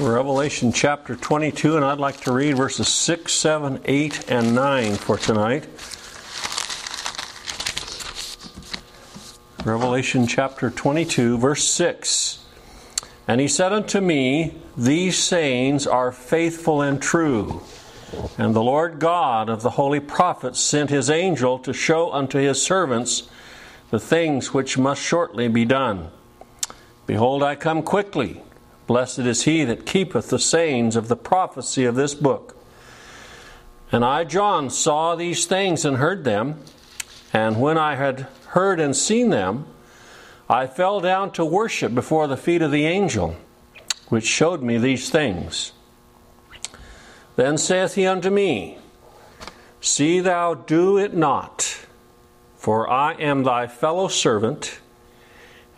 Revelation chapter 22, and I'd like to read verses 6, 7, 8, and 9 for tonight. Revelation chapter 22, verse 6. And he said unto me, These sayings are faithful and true. And the Lord God of the holy prophets sent his angel to show unto his servants the things which must shortly be done. Behold, I come quickly. Blessed is he that keepeth the sayings of the prophecy of this book. And I, John, saw these things and heard them. And when I had heard and seen them, I fell down to worship before the feet of the angel, which showed me these things. Then saith he unto me, See thou do it not, for I am thy fellow servant,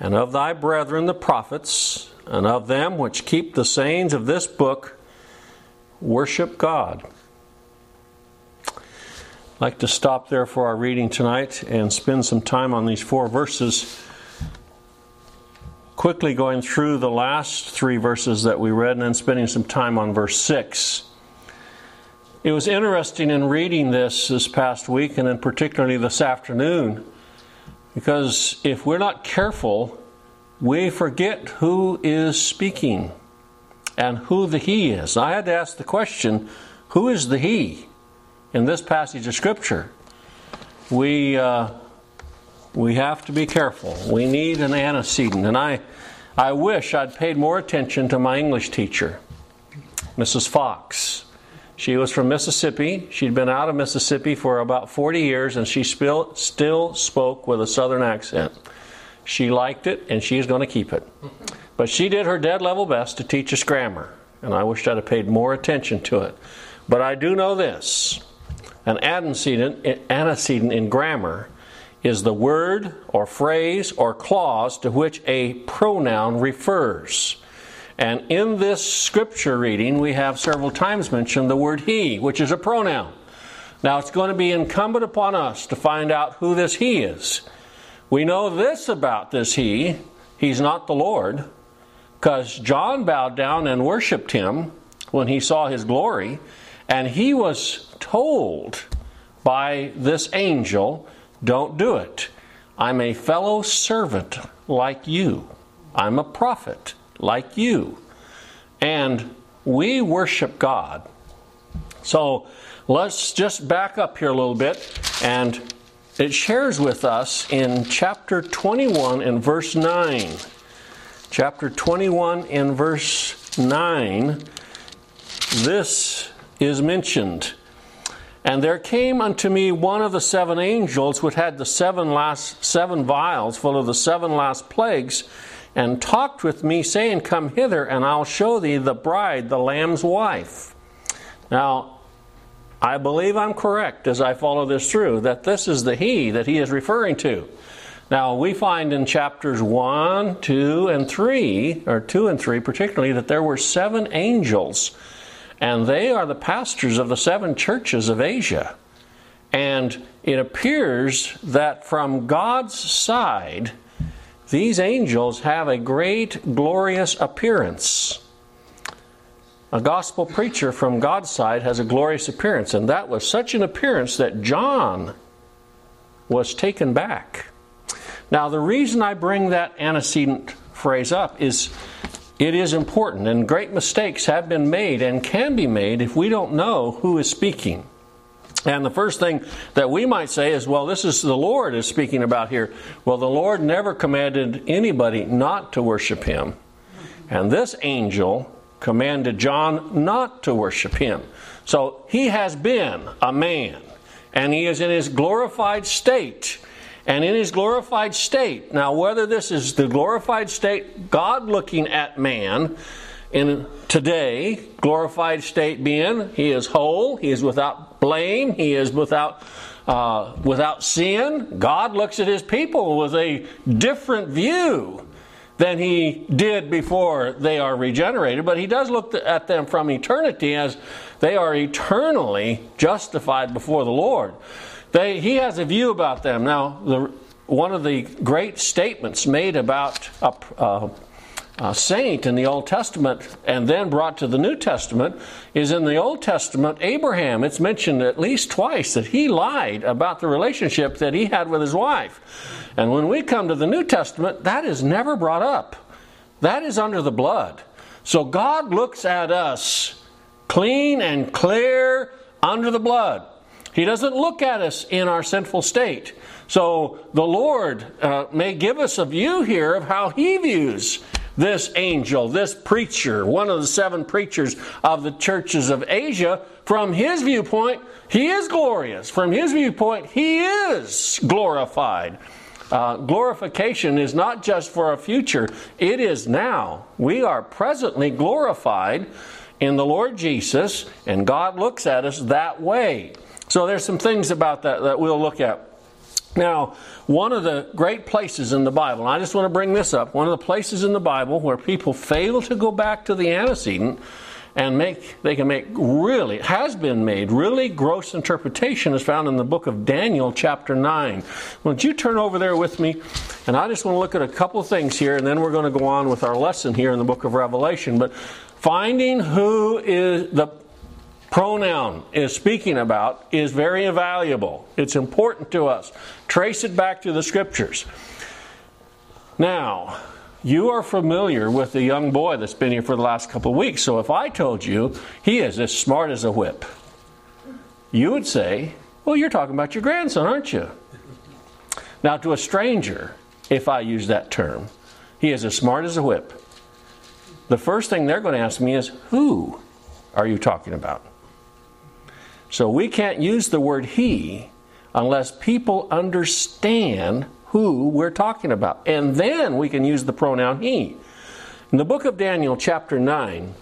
and of thy brethren the prophets, and of them which keep the sayings of this book, worship God. I'd like to stop there for our reading tonight and spend some time on these four verses quickly going through the last three verses that we read and then spending some time on verse 6. It was interesting in reading this this past week and then particularly this afternoon because if we're not careful, we forget who is speaking and who the He is. I had to ask the question who is the He in this passage of Scripture? We. Uh, we have to be careful. We need an antecedent. And I, I wish I'd paid more attention to my English teacher, Mrs. Fox. She was from Mississippi. She'd been out of Mississippi for about 40 years, and she still, still spoke with a southern accent. She liked it, and she's going to keep it. But she did her dead level best to teach us grammar, and I wish I'd have paid more attention to it. But I do know this an antecedent, antecedent in grammar is the word or phrase or clause to which a pronoun refers. And in this scripture reading, we have several times mentioned the word he, which is a pronoun. Now, it's going to be incumbent upon us to find out who this he is. We know this about this he he's not the Lord, because John bowed down and worshiped him when he saw his glory, and he was told by this angel don't do it. I'm a fellow servant like you. I'm a prophet like you. And we worship God. So let's just back up here a little bit. And it shares with us in chapter 21 and verse 9. Chapter 21 and verse 9, this is mentioned. And there came unto me one of the seven angels which had the seven last seven vials full of the seven last plagues, and talked with me, saying, Come hither, and I'll show thee the bride, the Lamb's wife. Now, I believe I'm correct as I follow this through, that this is the he that he is referring to. Now, we find in chapters 1, 2, and 3, or 2 and 3 particularly, that there were seven angels and they are the pastors of the seven churches of Asia. And it appears that from God's side, these angels have a great, glorious appearance. A gospel preacher from God's side has a glorious appearance, and that was such an appearance that John was taken back. Now, the reason I bring that antecedent phrase up is it is important, and great mistakes have been made and can be made if we don't know who is speaking. And the first thing that we might say is, well, this is the Lord is speaking about here. Well, the Lord never commanded anybody not to worship him. And this angel commanded John not to worship him. So he has been a man, and he is in his glorified state and in his glorified state. Now, whether this is the glorified state, God looking at man in today, glorified state being, he is whole, he is without blame, he is without uh, without sin. God looks at his people with a different view than he did before they are regenerated, but he does look at them from eternity as they are eternally justified before the Lord. They, he has a view about them. Now, the, one of the great statements made about a, uh, uh, saint in the Old Testament and then brought to the New Testament is in the Old Testament, Abraham. It's mentioned at least twice that he lied about the relationship that he had with his wife. And when we come to the New Testament, that is never brought up. That is under the blood. So God looks at us clean and clear under the blood. He doesn't look at us in our sinful state. So the Lord uh, may give us a view here of how He views this angel, this preacher, one of the seven preachers of the churches of Asia. From his viewpoint, he is glorious. From his viewpoint, he is glorified. Uh, glorification is not just for a future, it is now. We are presently glorified in the Lord Jesus, and God looks at us that way. So there's some things about that that we'll look at. Now, one of the great places in the Bible, and I just want to bring this up, one of the places in the Bible where people fail to go back to the antecedent and make they can make really has been made really gross interpretation is found in the book of Daniel chapter 9. Would you turn over there with me? And I just want to look at a couple things here and then we're going to go on with our lesson here in the book of Revelation. But finding who is the pronoun is speaking about is very valuable. It's important to us. Trace it back to the scriptures. Now, you are familiar with the young boy that's been here for the last couple of weeks. So if I told you he is as smart as a whip, you would say, Well, you're talking about your grandson, aren't you? Now, to a stranger, if I use that term, he is as smart as a whip. The first thing they're going to ask me is, Who are you talking about? So we can't use the word he unless people understand who we're talking about. And then we can use the pronoun he. In the book of Daniel, chapter 9,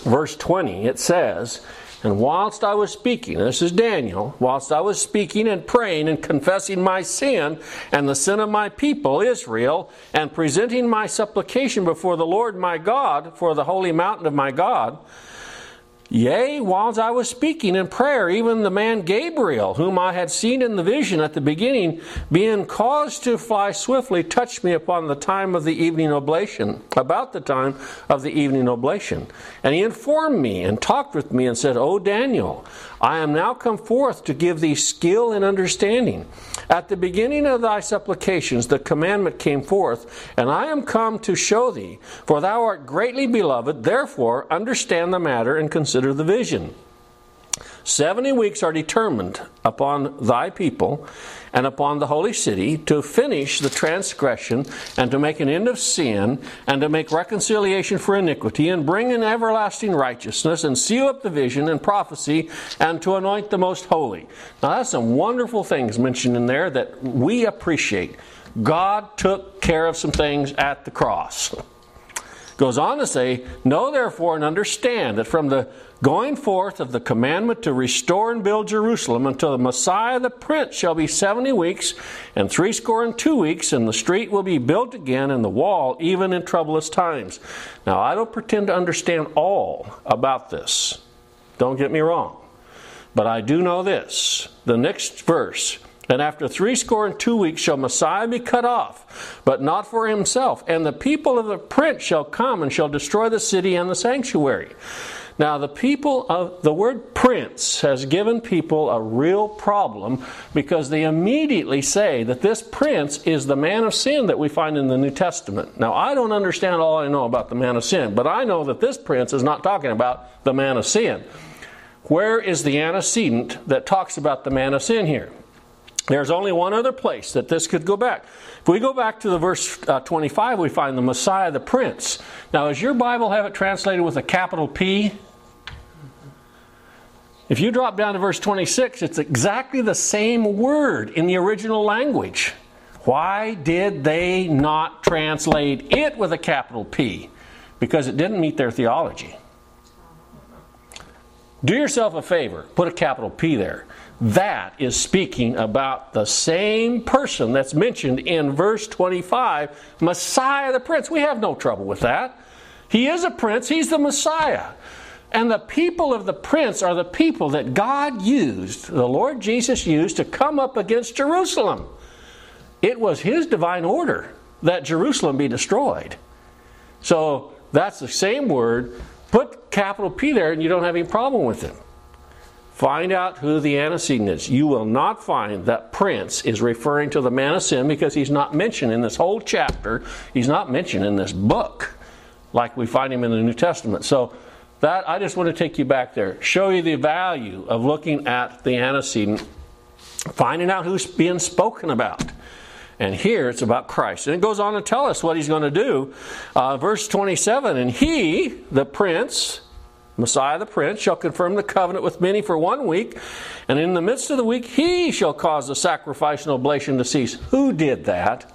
verse 20, it says, And whilst I was speaking, this is Daniel, whilst I was speaking and praying and confessing my sin and the sin of my people, Israel, and presenting my supplication before the Lord my God for the holy mountain of my God, Yea, whiles I was speaking in prayer, even the man Gabriel, whom I had seen in the vision at the beginning, being caused to fly swiftly, touched me upon the time of the evening oblation, about the time of the evening oblation. And he informed me and talked with me and said, O Daniel, I am now come forth to give thee skill and understanding. At the beginning of thy supplications, the commandment came forth, and I am come to show thee, for thou art greatly beloved, therefore understand the matter and consider the vision. Seventy weeks are determined upon thy people and upon the holy city to finish the transgression and to make an end of sin and to make reconciliation for iniquity and bring in everlasting righteousness and seal up the vision and prophecy and to anoint the most holy. Now, that's some wonderful things mentioned in there that we appreciate. God took care of some things at the cross. Goes on to say, Know therefore and understand that from the going forth of the commandment to restore and build Jerusalem until the Messiah the Prince shall be seventy weeks and threescore and two weeks, and the street will be built again and the wall even in troublous times. Now, I don't pretend to understand all about this. Don't get me wrong. But I do know this. The next verse and after threescore and two weeks shall Messiah be cut off, but not for himself. And the people of the prince shall come and shall destroy the city and the sanctuary. Now, the people of the word prince has given people a real problem because they immediately say that this prince is the man of sin that we find in the New Testament. Now, I don't understand all I know about the man of sin, but I know that this prince is not talking about the man of sin. Where is the antecedent that talks about the man of sin here? There's only one other place that this could go back. If we go back to the verse uh, 25, we find the Messiah, the Prince. Now, does your Bible have it translated with a capital P? If you drop down to verse 26, it's exactly the same word in the original language. Why did they not translate it with a capital P? Because it didn't meet their theology. Do yourself a favor, put a capital P there. That is speaking about the same person that's mentioned in verse 25, Messiah the Prince. We have no trouble with that. He is a prince, he's the Messiah. And the people of the prince are the people that God used, the Lord Jesus used, to come up against Jerusalem. It was his divine order that Jerusalem be destroyed. So that's the same word. Put capital P there and you don't have any problem with it. Find out who the antecedent is. You will not find that Prince is referring to the man of sin because he's not mentioned in this whole chapter. He's not mentioned in this book like we find him in the New Testament. So that I just want to take you back there, show you the value of looking at the antecedent, finding out who's being spoken about. And here it's about Christ. And it goes on to tell us what he's going to do. Uh, verse 27 And he, the prince, Messiah the Prince shall confirm the covenant with many for one week, and in the midst of the week he shall cause the sacrifice and oblation to cease. Who did that?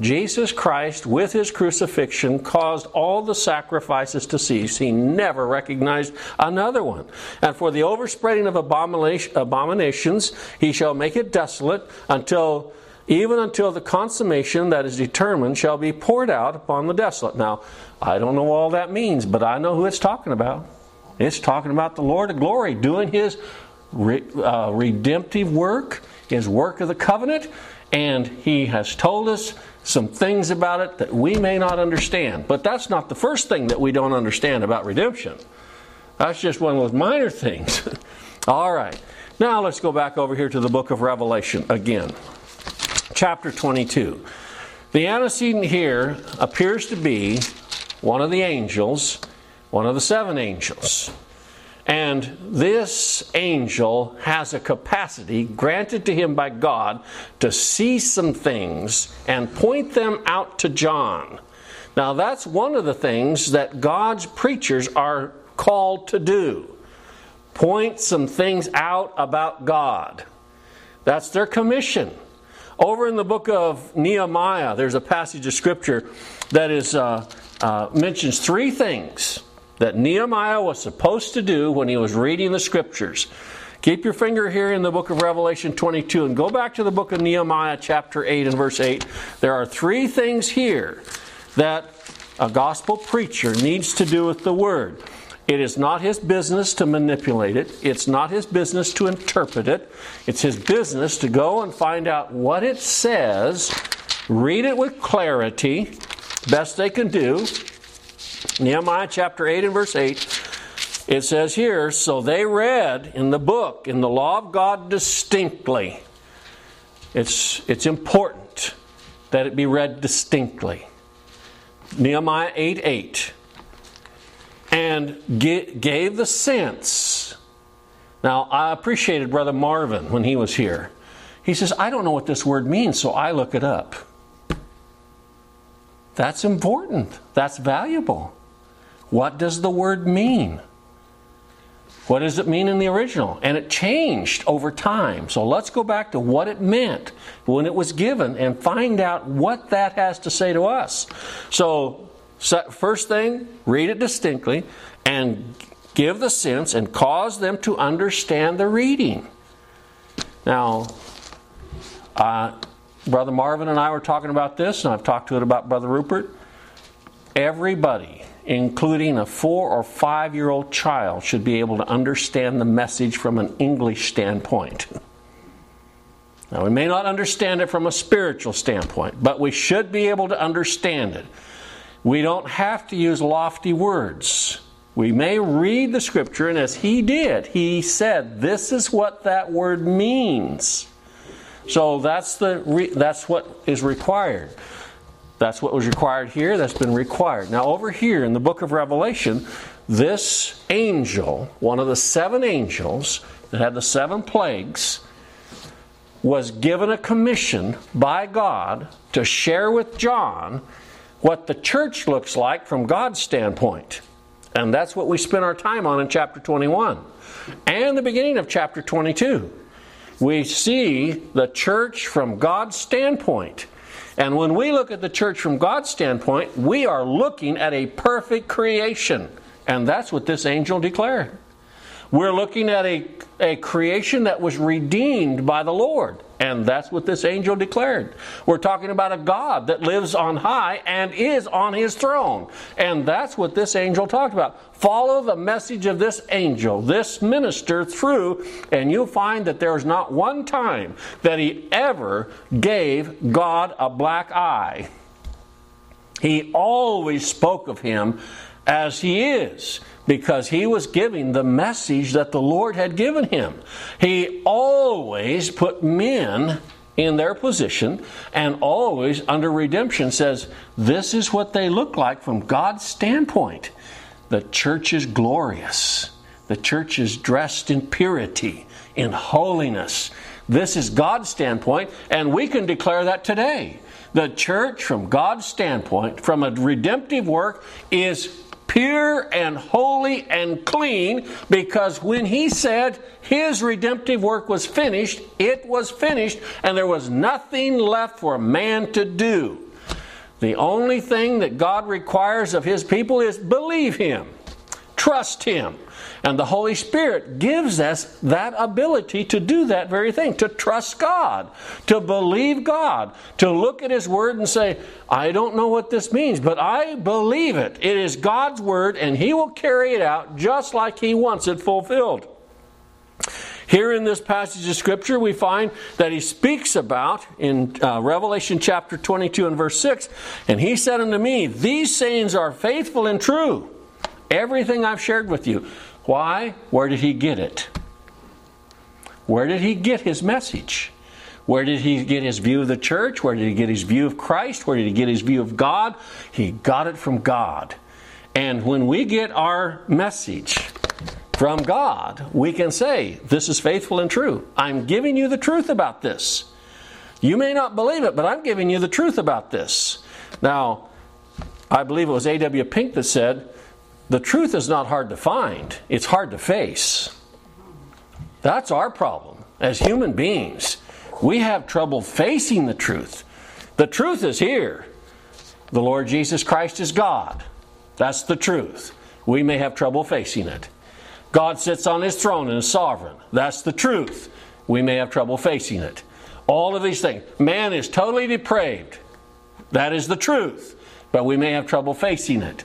Jesus Christ, with his crucifixion, caused all the sacrifices to cease. He never recognized another one. And for the overspreading of abominations, he shall make it desolate until even until the consummation that is determined shall be poured out upon the desolate. Now, I don't know all that means, but I know who it's talking about. It's talking about the Lord of glory doing his re, uh, redemptive work, his work of the covenant, and he has told us some things about it that we may not understand. But that's not the first thing that we don't understand about redemption. That's just one of those minor things. All right. Now let's go back over here to the book of Revelation again. Chapter 22. The antecedent here appears to be one of the angels one of the seven angels. And this angel has a capacity granted to him by God to see some things and point them out to John. Now, that's one of the things that God's preachers are called to do point some things out about God. That's their commission. Over in the book of Nehemiah, there's a passage of scripture that is uh, uh, mentions three things that Nehemiah was supposed to do when he was reading the scriptures. Keep your finger here in the book of Revelation 22 and go back to the book of Nehemiah, chapter 8 and verse 8. There are three things here that a gospel preacher needs to do with the word. It is not his business to manipulate it. It's not his business to interpret it. It's his business to go and find out what it says, read it with clarity, best they can do, Nehemiah chapter 8 and verse 8, it says here, So they read in the book, in the law of God distinctly. It's, it's important that it be read distinctly. Nehemiah 8 8. And gave the sense. Now, I appreciated Brother Marvin when he was here. He says, I don't know what this word means, so I look it up. That's important. That's valuable. What does the word mean? What does it mean in the original? And it changed over time. So let's go back to what it meant when it was given and find out what that has to say to us. So, first thing, read it distinctly and give the sense and cause them to understand the reading. Now, uh, Brother Marvin and I were talking about this, and I've talked to it about Brother Rupert. Everybody, including a four or five year old child, should be able to understand the message from an English standpoint. Now, we may not understand it from a spiritual standpoint, but we should be able to understand it. We don't have to use lofty words. We may read the scripture, and as he did, he said, This is what that word means. So that's the re, that's what is required. That's what was required here. That's been required. Now over here in the book of Revelation, this angel, one of the seven angels that had the seven plagues, was given a commission by God to share with John what the church looks like from God's standpoint. And that's what we spend our time on in chapter 21 and the beginning of chapter 22 we see the church from God's standpoint. And when we look at the church from God's standpoint, we are looking at a perfect creation. And that's what this angel declared. We're looking at a, a creation that was redeemed by the Lord. And that's what this angel declared. We're talking about a God that lives on high and is on his throne. And that's what this angel talked about. Follow the message of this angel, this minister through, and you'll find that there's not one time that he ever gave God a black eye. He always spoke of him as he is because he was giving the message that the Lord had given him. He always put men in their position and always under redemption says this is what they look like from God's standpoint. The church is glorious. The church is dressed in purity, in holiness. This is God's standpoint, and we can declare that today. The church, from God's standpoint, from a redemptive work, is pure and holy and clean because when he said his redemptive work was finished, it was finished and there was nothing left for man to do. The only thing that God requires of his people is believe him, trust him. And the Holy Spirit gives us that ability to do that very thing, to trust God, to believe God, to look at His Word and say, I don't know what this means, but I believe it. It is God's Word, and He will carry it out just like He wants it fulfilled. Here in this passage of Scripture, we find that he speaks about in uh, Revelation chapter 22 and verse 6 And he said unto me, These sayings are faithful and true. Everything I've shared with you. Why? Where did he get it? Where did he get his message? Where did he get his view of the church? Where did he get his view of Christ? Where did he get his view of God? He got it from God. And when we get our message from God, we can say, This is faithful and true. I'm giving you the truth about this. You may not believe it, but I'm giving you the truth about this. Now, I believe it was A.W. Pink that said, the truth is not hard to find, it's hard to face. That's our problem. As human beings, we have trouble facing the truth. The truth is here. The Lord Jesus Christ is God. That's the truth. We may have trouble facing it. God sits on his throne and is sovereign. That's the truth. We may have trouble facing it. All of these things. Man is totally depraved. That is the truth. But we may have trouble facing it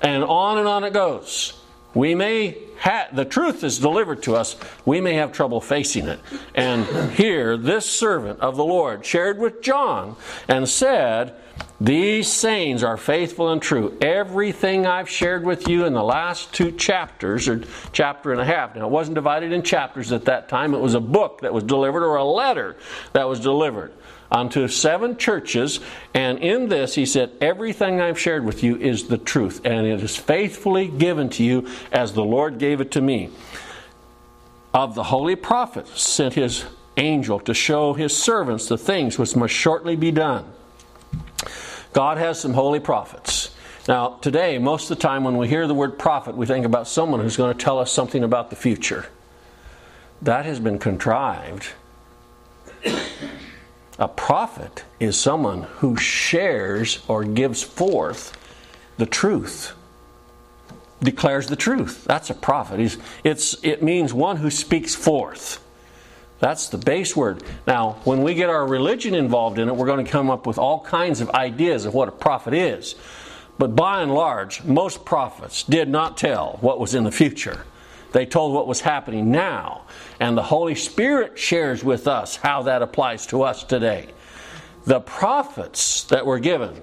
and on and on it goes. We may have, the truth is delivered to us, we may have trouble facing it. And here, this servant of the Lord shared with John and said, These sayings are faithful and true. Everything I've shared with you in the last two chapters, or chapter and a half, now it wasn't divided in chapters at that time, it was a book that was delivered or a letter that was delivered unto seven churches, and in this he said, Everything I've shared with you is the truth, and it is faithfully given to you as the Lord gave it to me. Of the holy prophets sent his angel to show his servants the things which must shortly be done. God has some holy prophets. Now, today, most of the time when we hear the word prophet, we think about someone who's going to tell us something about the future. That has been contrived a prophet is someone who shares or gives forth the truth, declares the truth. That's a prophet. It's, it means one who speaks forth. That's the base word. Now, when we get our religion involved in it, we're going to come up with all kinds of ideas of what a prophet is. But by and large, most prophets did not tell what was in the future. They told what was happening now. And the Holy Spirit shares with us how that applies to us today. The prophets that were given,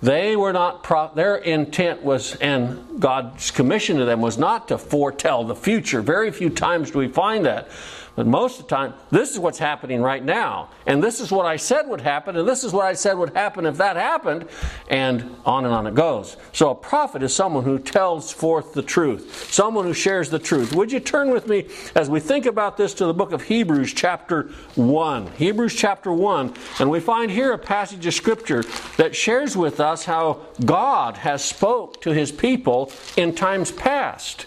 they were not, pro- their intent was, and God's commission to them was not to foretell the future. Very few times do we find that. But most of the time, this is what's happening right now. And this is what I said would happen, and this is what I said would happen if that happened, and on and on it goes. So a prophet is someone who tells forth the truth, someone who shares the truth. Would you turn with me as we think about this to the book of Hebrews, chapter 1? Hebrews, chapter 1, and we find here a passage of scripture that shares with us how God has spoke to his people in times past.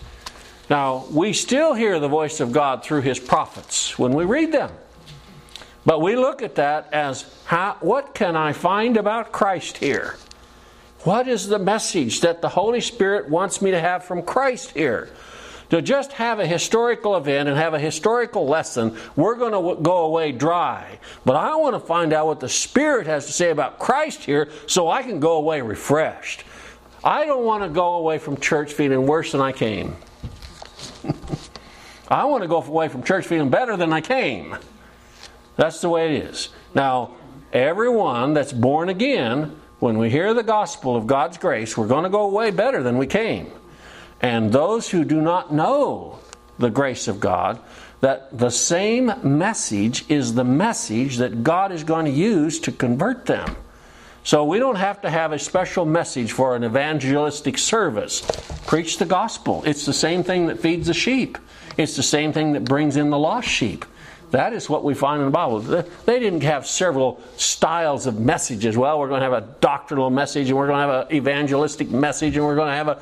Now, we still hear the voice of God through His prophets when we read them. But we look at that as how, what can I find about Christ here? What is the message that the Holy Spirit wants me to have from Christ here? To just have a historical event and have a historical lesson, we're going to go away dry. But I want to find out what the Spirit has to say about Christ here so I can go away refreshed. I don't want to go away from church feeling worse than I came. I want to go away from church feeling better than I came. That's the way it is. Now, everyone that's born again when we hear the gospel of God's grace, we're going to go away better than we came. And those who do not know the grace of God, that the same message is the message that God is going to use to convert them. So we don't have to have a special message for an evangelistic service. Preach the gospel. It's the same thing that feeds the sheep, it's the same thing that brings in the lost sheep. That is what we find in the Bible. They didn't have several styles of messages. Well, we're going to have a doctrinal message, and we're going to have an evangelistic message, and we're going to have a.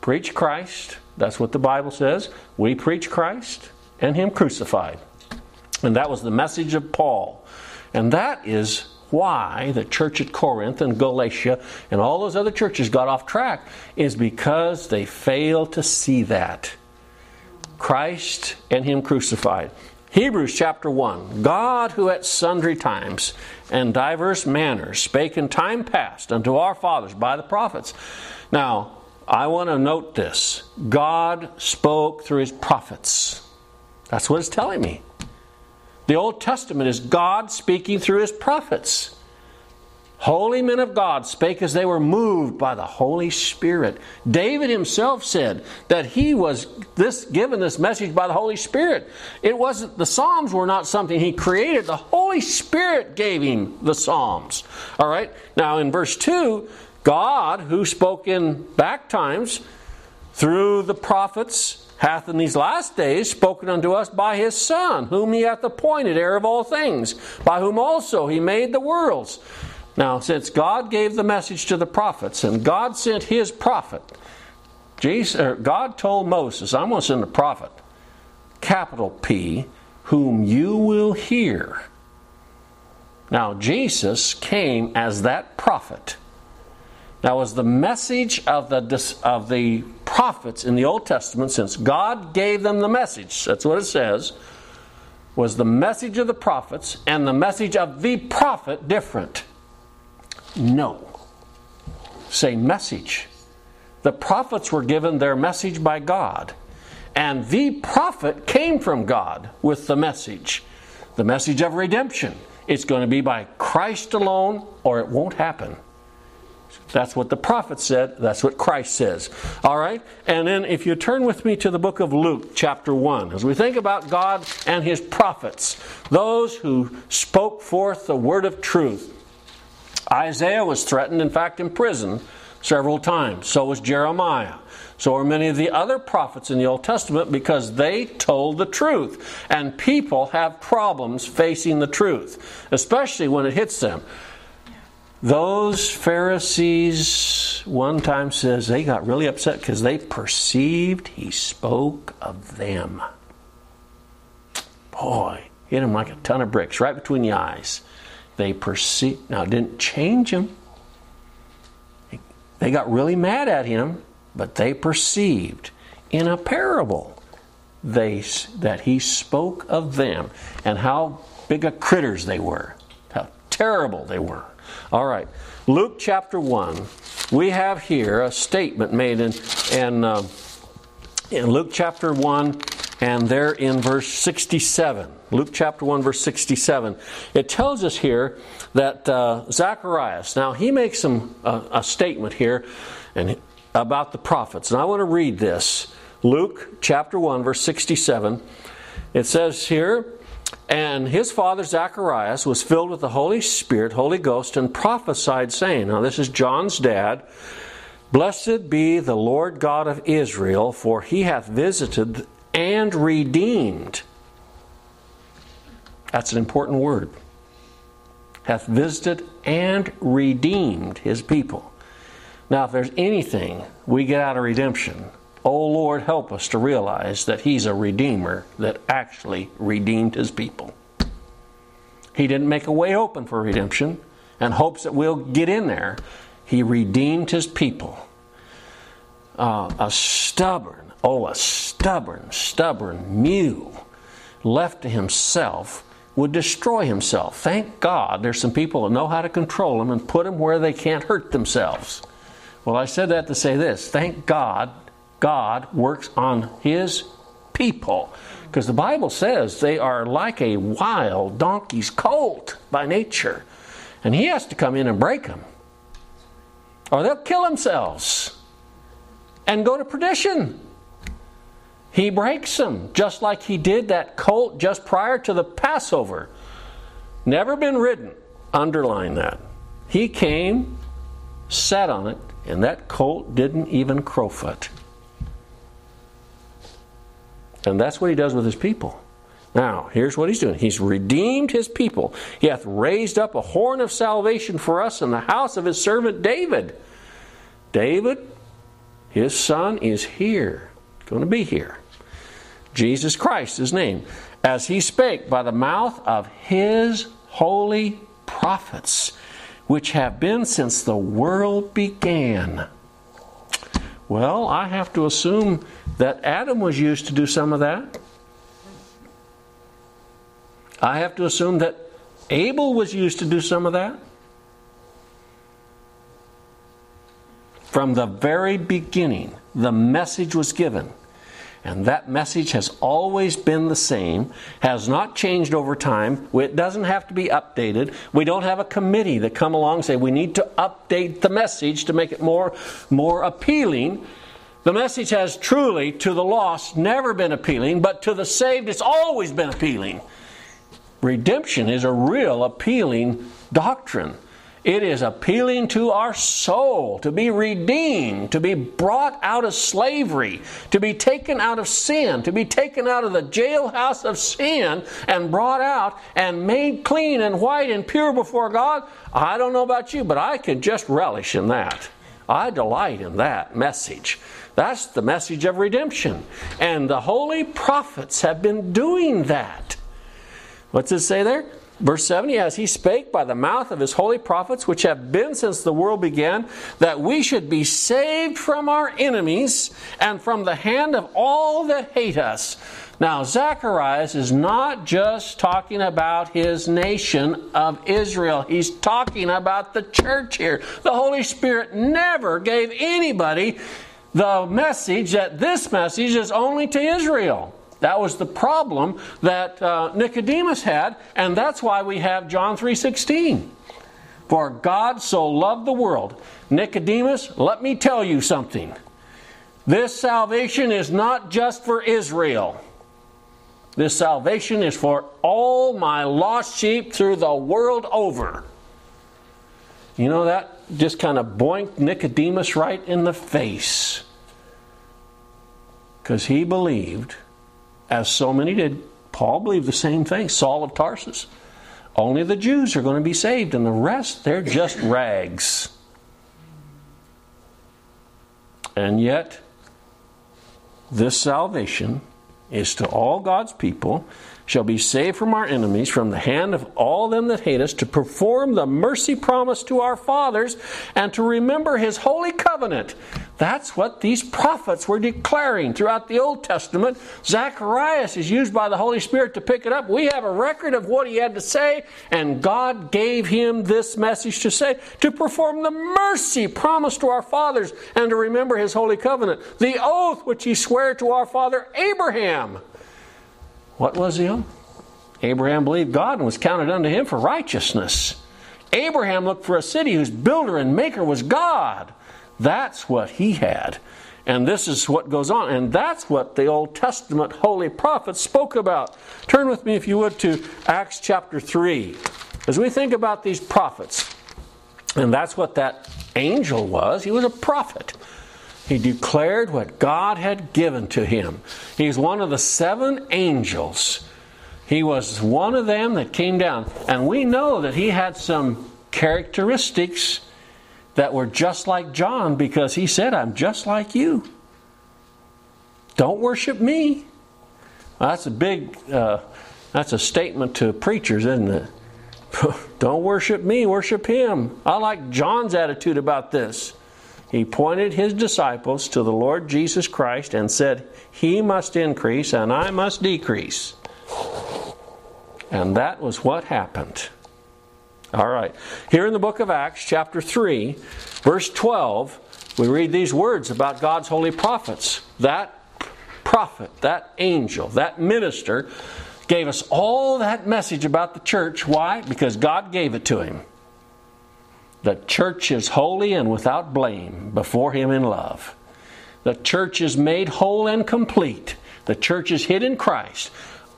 Preach Christ. That's what the Bible says. We preach Christ and Him crucified. And that was the message of Paul. And that is why the church at Corinth and Galatia and all those other churches got off track, is because they failed to see that. Christ and Him crucified. Hebrews chapter 1 God, who at sundry times and diverse manners spake in time past unto our fathers by the prophets. Now, I want to note this God spoke through His prophets. That's what it's telling me. The Old Testament is God speaking through His prophets. Holy men of God spake as they were moved by the Holy Spirit. David himself said that he was this given this message by the Holy Spirit. It wasn't the Psalms were not something he created. The Holy Spirit gave him the Psalms. All right? Now in verse 2, God, who spoke in back times through the prophets, hath in these last days spoken unto us by his Son, whom he hath appointed heir of all things, by whom also he made the worlds now, since God gave the message to the prophets and God sent his prophet, Jesus, er, God told Moses, I'm going to send a prophet, capital P, whom you will hear. Now, Jesus came as that prophet. Now, was the message of the, of the prophets in the Old Testament, since God gave them the message, that's what it says, was the message of the prophets and the message of the prophet different? No. Same message. The prophets were given their message by God, and the prophet came from God with the message the message of redemption. It's going to be by Christ alone, or it won't happen. That's what the prophet said. That's what Christ says. All right? And then if you turn with me to the book of Luke, chapter 1, as we think about God and his prophets, those who spoke forth the word of truth, Isaiah was threatened, in fact, imprisoned several times. So was Jeremiah. So are many of the other prophets in the Old Testament because they told the truth. And people have problems facing the truth, especially when it hits them. Those Pharisees, one time says, they got really upset because they perceived he spoke of them. Boy, hit him like a ton of bricks right between the eyes. They perceived, now didn't change him. They got really mad at him, but they perceived in a parable they, that he spoke of them and how big of critters they were, how terrible they were. All right, Luke chapter 1, we have here a statement made in, in, uh, in Luke chapter 1 and there in verse 67. Luke chapter 1, verse 67. It tells us here that uh, Zacharias, now he makes some, uh, a statement here and, about the prophets. And I want to read this. Luke chapter 1, verse 67. It says here, and his father Zacharias was filled with the Holy Spirit, Holy Ghost, and prophesied, saying, Now, this is John's dad. Blessed be the Lord God of Israel, for he hath visited and redeemed that's an important word. Hath visited and redeemed his people. Now, if there's anything we get out of redemption, oh Lord, help us to realize that he's a redeemer that actually redeemed his people. He didn't make a way open for redemption and hopes that we'll get in there. He redeemed his people. Uh, a stubborn, oh, a stubborn, stubborn mule left to himself would destroy himself. Thank God there's some people that know how to control him and put him where they can't hurt themselves. Well, I said that to say this. Thank God God works on his people. Because the Bible says they are like a wild donkey's colt by nature. And he has to come in and break them. Or they'll kill themselves and go to perdition. He breaks them, just like he did that colt just prior to the Passover. Never been ridden. Underline that. He came, sat on it, and that colt didn't even crowfoot. And that's what he does with his people. Now, here's what he's doing. He's redeemed his people. He hath raised up a horn of salvation for us in the house of his servant David. David, his son, is here, going to be here. Jesus Christ, his name, as he spake by the mouth of his holy prophets, which have been since the world began. Well, I have to assume that Adam was used to do some of that. I have to assume that Abel was used to do some of that. From the very beginning, the message was given. And that message has always been the same, has not changed over time. It doesn't have to be updated. We don't have a committee that come along and say we need to update the message to make it more, more appealing. The message has truly, to the lost, never been appealing, but to the saved, it's always been appealing. Redemption is a real appealing doctrine. It is appealing to our soul to be redeemed, to be brought out of slavery, to be taken out of sin, to be taken out of the jailhouse of sin and brought out and made clean and white and pure before God. I don't know about you, but I can just relish in that. I delight in that message. That's the message of redemption. And the holy prophets have been doing that. What's it say there? Verse 70 As he spake by the mouth of his holy prophets, which have been since the world began, that we should be saved from our enemies and from the hand of all that hate us. Now, Zacharias is not just talking about his nation of Israel, he's talking about the church here. The Holy Spirit never gave anybody the message that this message is only to Israel. That was the problem that uh, Nicodemus had, and that's why we have John 3:16. For God so loved the world. Nicodemus, let me tell you something. This salvation is not just for Israel. This salvation is for all my lost sheep through the world over. You know, that just kind of boinked Nicodemus right in the face. Because he believed as so many did. Paul believed the same thing, Saul of Tarsus. Only the Jews are going to be saved, and the rest, they're just rags. And yet, this salvation is to all God's people shall be saved from our enemies, from the hand of all them that hate us, to perform the mercy promised to our fathers, and to remember his holy covenant. That's what these prophets were declaring throughout the Old Testament. Zacharias is used by the Holy Spirit to pick it up. We have a record of what he had to say, and God gave him this message to say to perform the mercy promised to our fathers, and to remember his holy covenant, the oath which he sware to our father Abraham. What was oath? Abraham believed God and was counted unto him for righteousness. Abraham looked for a city whose builder and maker was God. That's what he had. And this is what goes on. And that's what the Old Testament holy prophets spoke about. Turn with me, if you would, to Acts chapter 3. As we think about these prophets, and that's what that angel was, he was a prophet. He declared what God had given to him. He's one of the seven angels. He was one of them that came down. And we know that he had some characteristics that were just like John because he said, I'm just like you. Don't worship me. Well, that's a big, uh, that's a statement to preachers, isn't it? Don't worship me, worship him. I like John's attitude about this. He pointed his disciples to the Lord Jesus Christ and said, He must increase and I must decrease. And that was what happened. All right. Here in the book of Acts, chapter 3, verse 12, we read these words about God's holy prophets. That prophet, that angel, that minister gave us all that message about the church. Why? Because God gave it to him. The church is holy and without blame before Him in love. The church is made whole and complete. The church is hid in Christ,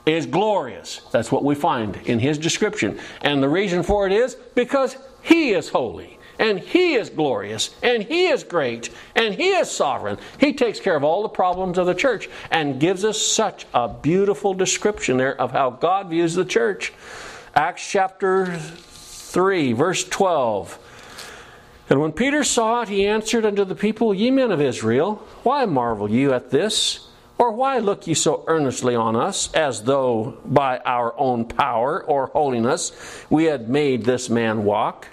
is glorious. That's what we find in His description. And the reason for it is because He is holy, and He is glorious, and He is great, and He is sovereign. He takes care of all the problems of the church and gives us such a beautiful description there of how God views the church. Acts chapter 3, verse 12. And when Peter saw it, he answered unto the people, Ye men of Israel, why marvel you at this? Or why look ye so earnestly on us, as though by our own power or holiness we had made this man walk?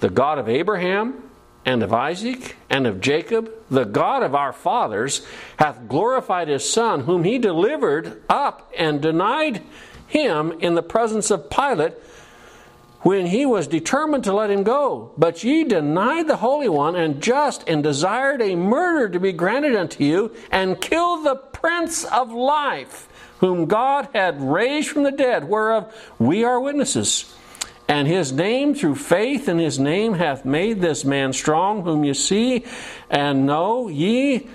The God of Abraham, and of Isaac, and of Jacob, the God of our fathers, hath glorified his Son, whom he delivered up and denied him in the presence of Pilate when he was determined to let him go. But ye denied the Holy One and just, and desired a murder to be granted unto you, and killed the Prince of Life, whom God had raised from the dead, whereof we are witnesses. And his name, through faith in his name, hath made this man strong, whom you see and know. Ye,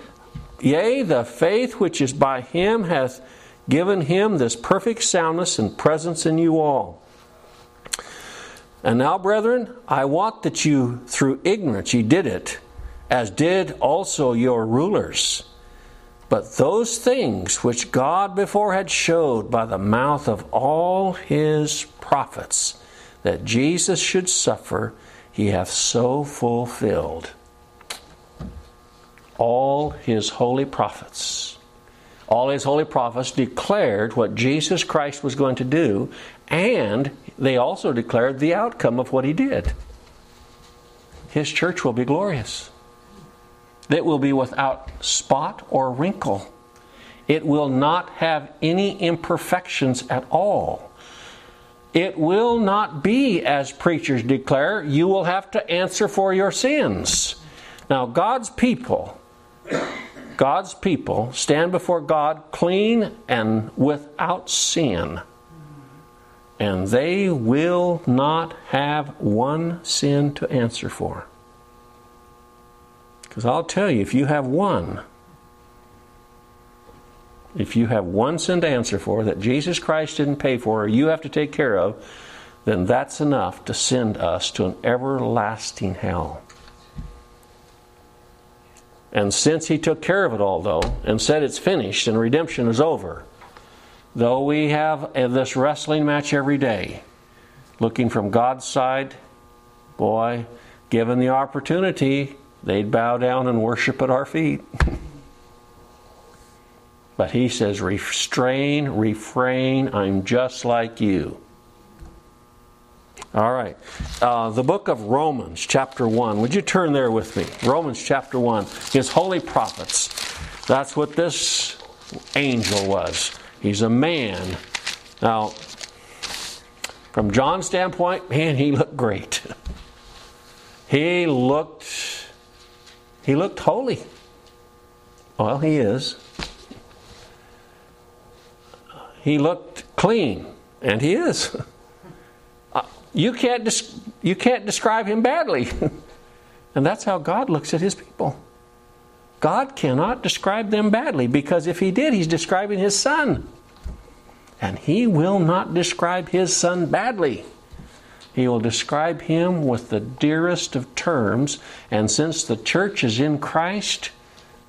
yea, the faith which is by him hath given him this perfect soundness and presence in you all. And now, brethren, I want that you, through ignorance, ye did it, as did also your rulers. But those things which God before had showed by the mouth of all his prophets, that Jesus should suffer, he hath so fulfilled. All his holy prophets, all his holy prophets declared what Jesus Christ was going to do, and they also declared the outcome of what he did. His church will be glorious. It will be without spot or wrinkle. It will not have any imperfections at all. It will not be, as preachers declare, you will have to answer for your sins. Now, God's people, God's people stand before God clean and without sin and they will not have one sin to answer for. Because I'll tell you, if you have one, if you have one sin to answer for that Jesus Christ didn't pay for or you have to take care of, then that's enough to send us to an everlasting hell. And since He took care of it all, though, and said it's finished and redemption is over, Though we have this wrestling match every day, looking from God's side, boy, given the opportunity, they'd bow down and worship at our feet. but he says, restrain, refrain, I'm just like you. All right. Uh, the book of Romans, chapter 1. Would you turn there with me? Romans, chapter 1. His holy prophets. That's what this angel was. He's a man. Now, from John's standpoint, man, he looked great. He looked he looked holy. Well, he is. He looked clean, and he is. Uh, you can't des- you can't describe him badly. and that's how God looks at his people. God cannot describe them badly because if He did, He's describing His Son. And He will not describe His Son badly. He will describe Him with the dearest of terms. And since the church is in Christ,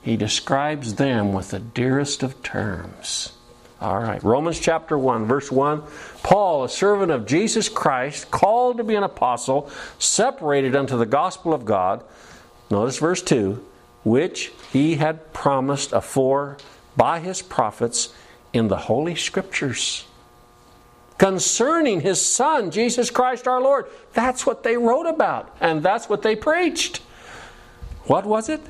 He describes them with the dearest of terms. All right, Romans chapter 1, verse 1. Paul, a servant of Jesus Christ, called to be an apostle, separated unto the gospel of God. Notice verse 2 which he had promised afore by his prophets in the Holy Scriptures. Concerning his Son, Jesus Christ our Lord. That's what they wrote about, and that's what they preached. What was it?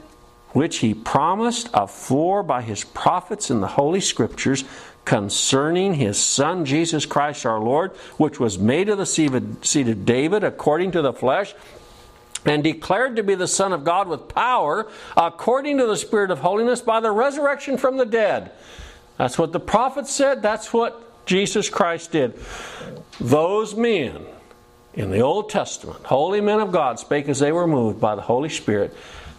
Which he promised afore by his prophets in the Holy Scriptures concerning his Son, Jesus Christ our Lord, which was made of the seed of David according to the flesh and declared to be the Son of God with power, according to the Spirit of holiness, by the resurrection from the dead. That's what the prophet said, that's what Jesus Christ did. Those men in the Old Testament, holy men of God spake as they were moved by the Holy Spirit.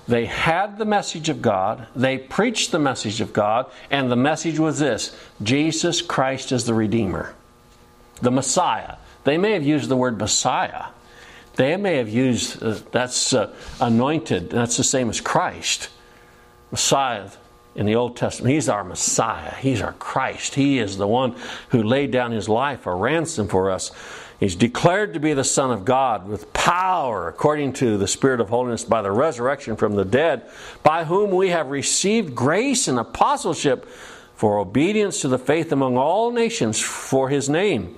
They had the message of God, they preached the message of God, and the message was this Jesus Christ is the Redeemer, the Messiah. They may have used the word Messiah. They may have used, uh, that's uh, anointed, that's the same as Christ. Messiah in the Old Testament. He's our Messiah. He's our Christ. He is the one who laid down his life a ransom for us. He's declared to be the Son of God with power according to the Spirit of holiness by the resurrection from the dead, by whom we have received grace and apostleship for obedience to the faith among all nations for his name,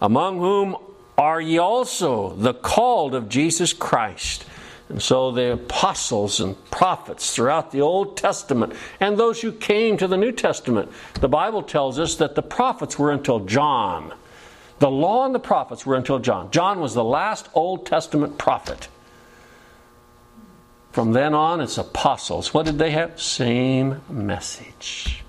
among whom are ye also the called of Jesus Christ. And so the apostles and prophets throughout the Old Testament and those who came to the New Testament, the Bible tells us that the prophets were until John. The law and the prophets were until John. John was the last Old Testament prophet. From then on, it's apostles. What did they have? Same message.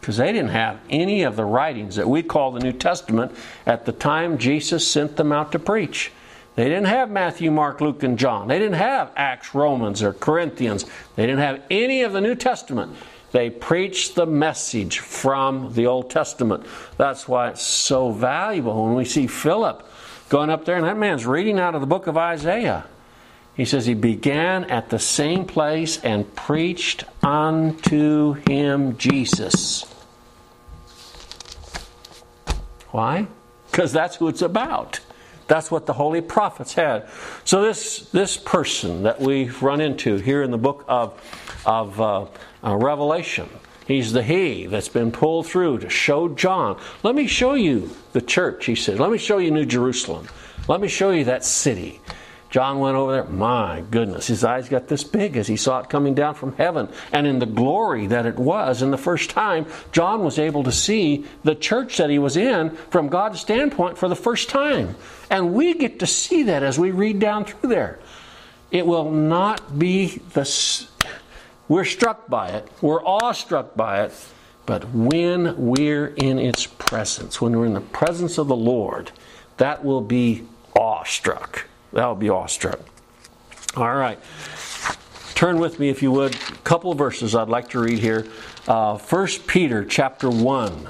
Because they didn't have any of the writings that we call the New Testament at the time Jesus sent them out to preach. They didn't have Matthew, Mark, Luke, and John. They didn't have Acts, Romans, or Corinthians. They didn't have any of the New Testament. They preached the message from the Old Testament. That's why it's so valuable when we see Philip going up there and that man's reading out of the book of Isaiah. He says he began at the same place and preached unto him Jesus. Why? Because that's who it's about. That's what the holy prophets had. So this this person that we run into here in the book of of uh, uh, Revelation, he's the he that's been pulled through to show John. Let me show you the church. He said. Let me show you New Jerusalem. Let me show you that city. John went over there. My goodness, his eyes got this big as he saw it coming down from heaven. And in the glory that it was, in the first time, John was able to see the church that he was in from God's standpoint for the first time. And we get to see that as we read down through there. It will not be the. We're struck by it, we're awestruck by it, but when we're in its presence, when we're in the presence of the Lord, that will be awestruck. That'll be awestruck. All right. Turn with me, if you would, a couple of verses I'd like to read here. Uh, 1 Peter chapter 1.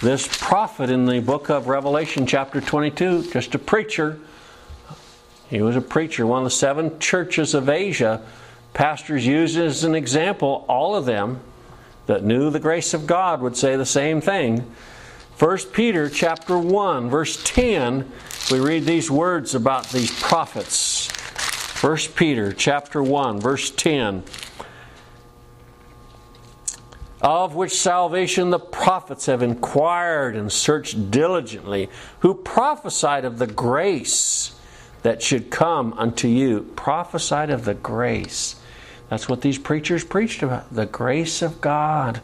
This prophet in the book of Revelation, chapter 22, just a preacher. He was a preacher, one of the seven churches of Asia. Pastors use as an example, all of them that knew the grace of God would say the same thing. 1 Peter chapter 1, verse 10 we read these words about these prophets. 1 Peter chapter 1 verse 10 of which salvation the prophets have inquired and searched diligently, who prophesied of the grace that should come unto you. Prophesied of the grace. That's what these preachers preached about the grace of God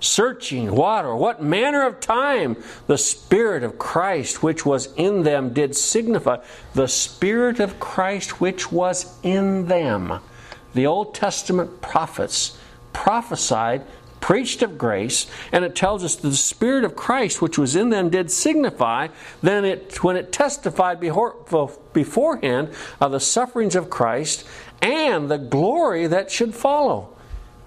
searching what or what manner of time the Spirit of Christ which was in them did signify. The Spirit of Christ which was in them. The Old Testament prophets prophesied, preached of grace, and it tells us the Spirit of Christ which was in them did signify, then it when it testified before, beforehand of the sufferings of Christ and the glory that should follow.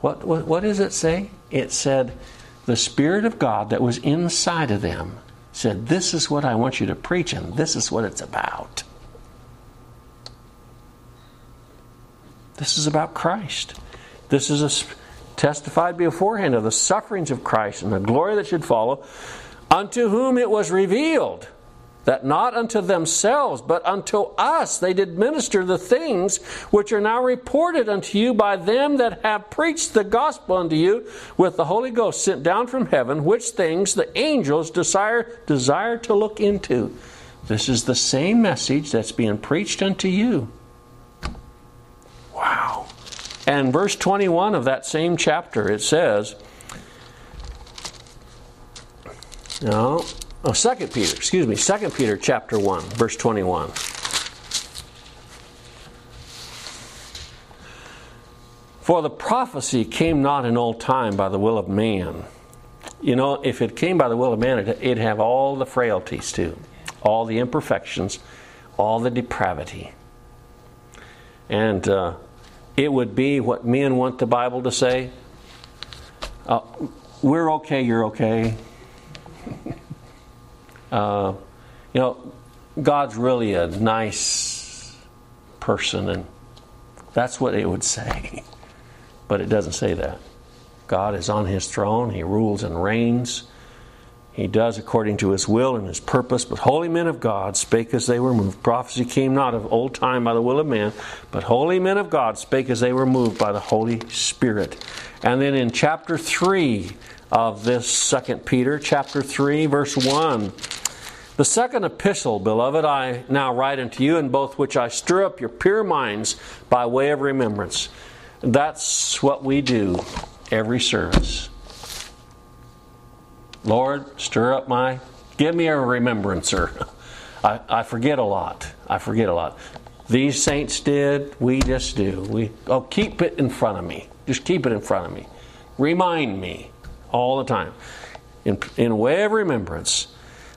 What, what, what does it say? It said, the Spirit of God that was inside of them said, This is what I want you to preach, and this is what it's about. This is about Christ. This is a, testified beforehand of the sufferings of Christ and the glory that should follow, unto whom it was revealed that not unto themselves, but unto us they did minister the things which are now reported unto you by them that have preached the gospel unto you with the Holy Ghost sent down from heaven, which things the angels desire desire to look into. This is the same message that's being preached unto you. Wow. And verse 21 of that same chapter, it says, no, Oh, Peter, excuse me, Second Peter chapter 1, verse 21. For the prophecy came not in old time by the will of man. You know, if it came by the will of man, it'd have all the frailties too, all the imperfections, all the depravity. And uh, it would be what men want the Bible to say uh, we're okay, you're okay. uh, you know, God's really a nice person, and that's what it would say. But it doesn't say that. God is on his throne, he rules and reigns. He does according to his will and his purpose. But holy men of God spake as they were moved. Prophecy came not of old time by the will of man, but holy men of God spake as they were moved by the Holy Spirit. And then in chapter 3 of this second Peter, chapter 3, verse 1. The second epistle, beloved, I now write unto you, in both which I stir up your pure minds by way of remembrance. That's what we do every service. Lord, stir up my, give me a remembrancer. I, I forget a lot. I forget a lot. These saints did, we just do. We oh keep it in front of me. Just keep it in front of me. Remind me all the time. In, in way of remembrance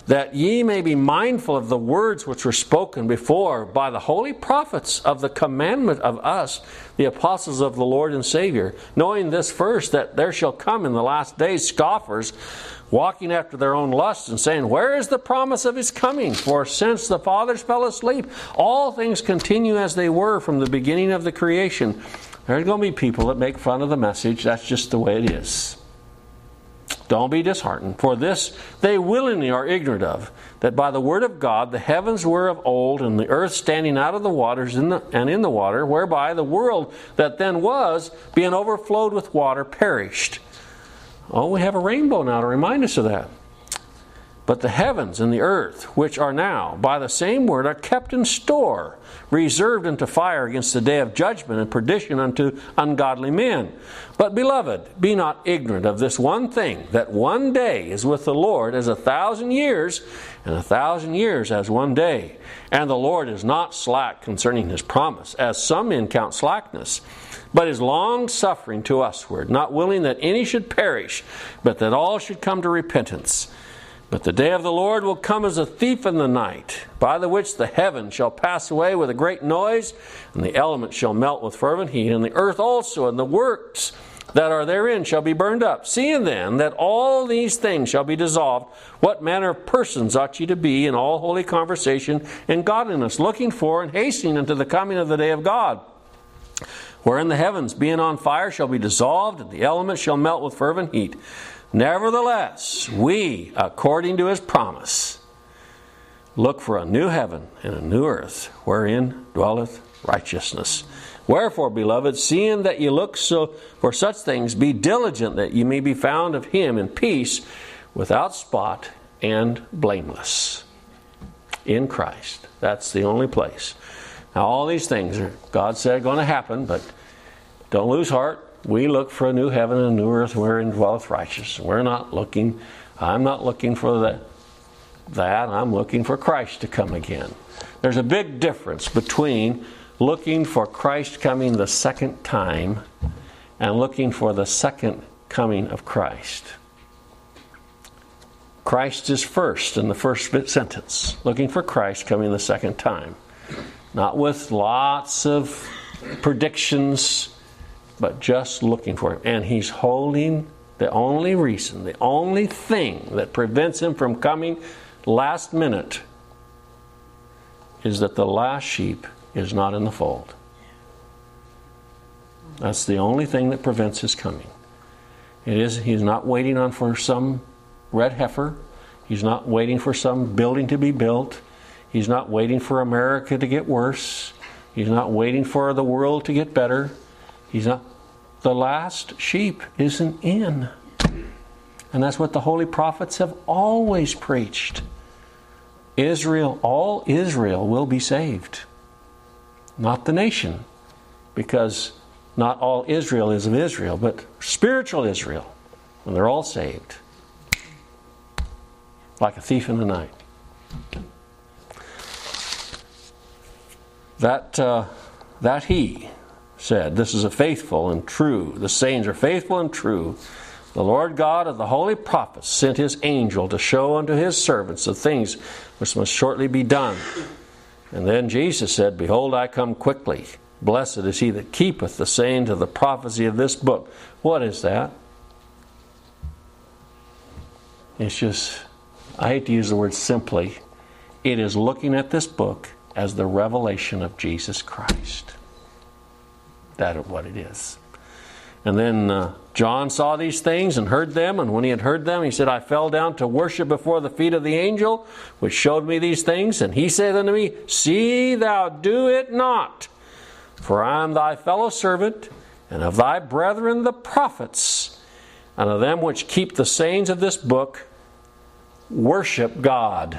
that ye may be mindful of the words which were spoken before by the holy prophets of the commandment of us, the apostles of the Lord and Savior, knowing this first, that there shall come in the last days scoffers, walking after their own lusts, and saying, Where is the promise of his coming? For since the fathers fell asleep, all things continue as they were from the beginning of the creation. There's going to be people that make fun of the message. That's just the way it is. Don't be disheartened, for this they willingly are ignorant of, that by the word of God the heavens were of old, and the earth standing out of the waters in the, and in the water, whereby the world that then was, being overflowed with water, perished. Oh, we have a rainbow now to remind us of that. But the heavens and the earth, which are now, by the same word, are kept in store, reserved unto fire against the day of judgment and perdition unto ungodly men. But, beloved, be not ignorant of this one thing, that one day is with the Lord as a thousand years, and a thousand years as one day. And the Lord is not slack concerning his promise, as some men count slackness, but is long suffering to usward, not willing that any should perish, but that all should come to repentance. But the day of the Lord will come as a thief in the night, by the which the heaven shall pass away with a great noise, and the elements shall melt with fervent heat, and the earth also and the works that are therein shall be burned up. Seeing then that all these things shall be dissolved, what manner of persons ought ye to be in all holy conversation and godliness, looking for and hastening unto the coming of the day of God? Wherein the heavens, being on fire, shall be dissolved, and the elements shall melt with fervent heat. Nevertheless, we, according to his promise, look for a new heaven and a new earth, wherein dwelleth righteousness. Wherefore, beloved, seeing that ye look so for such things, be diligent that ye may be found of him in peace, without spot and blameless. In Christ. That's the only place. Now, all these things are, God said, going to happen, but don't lose heart we look for a new heaven and a new earth wherein dwelleth righteousness. We're not looking, I'm not looking for that, that. I'm looking for Christ to come again. There's a big difference between looking for Christ coming the second time and looking for the second coming of Christ. Christ is first in the first sentence, looking for Christ coming the second time. Not with lots of predictions but just looking for him. And he's holding the only reason, the only thing that prevents him from coming last minute is that the last sheep is not in the fold. That's the only thing that prevents his coming. It is he's not waiting on for some red heifer. He's not waiting for some building to be built. He's not waiting for America to get worse. He's not waiting for the world to get better. He's not. The last sheep isn't in. And that's what the holy prophets have always preached. Israel, all Israel will be saved. Not the nation, because not all Israel is of Israel, but spiritual Israel, and they're all saved. Like a thief in the night. That, uh, that he said, This is a faithful and true. The sayings are faithful and true. The Lord God of the holy prophets sent his angel to show unto his servants the things which must shortly be done. And then Jesus said, Behold, I come quickly. Blessed is he that keepeth the saying of the prophecy of this book. What is that? It's just, I hate to use the word simply, it is looking at this book as the revelation of Jesus Christ. That is what it is. And then uh, John saw these things and heard them, and when he had heard them, he said, I fell down to worship before the feet of the angel, which showed me these things. And he said unto me, See thou do it not, for I am thy fellow servant, and of thy brethren the prophets, and of them which keep the sayings of this book, worship God.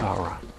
All right.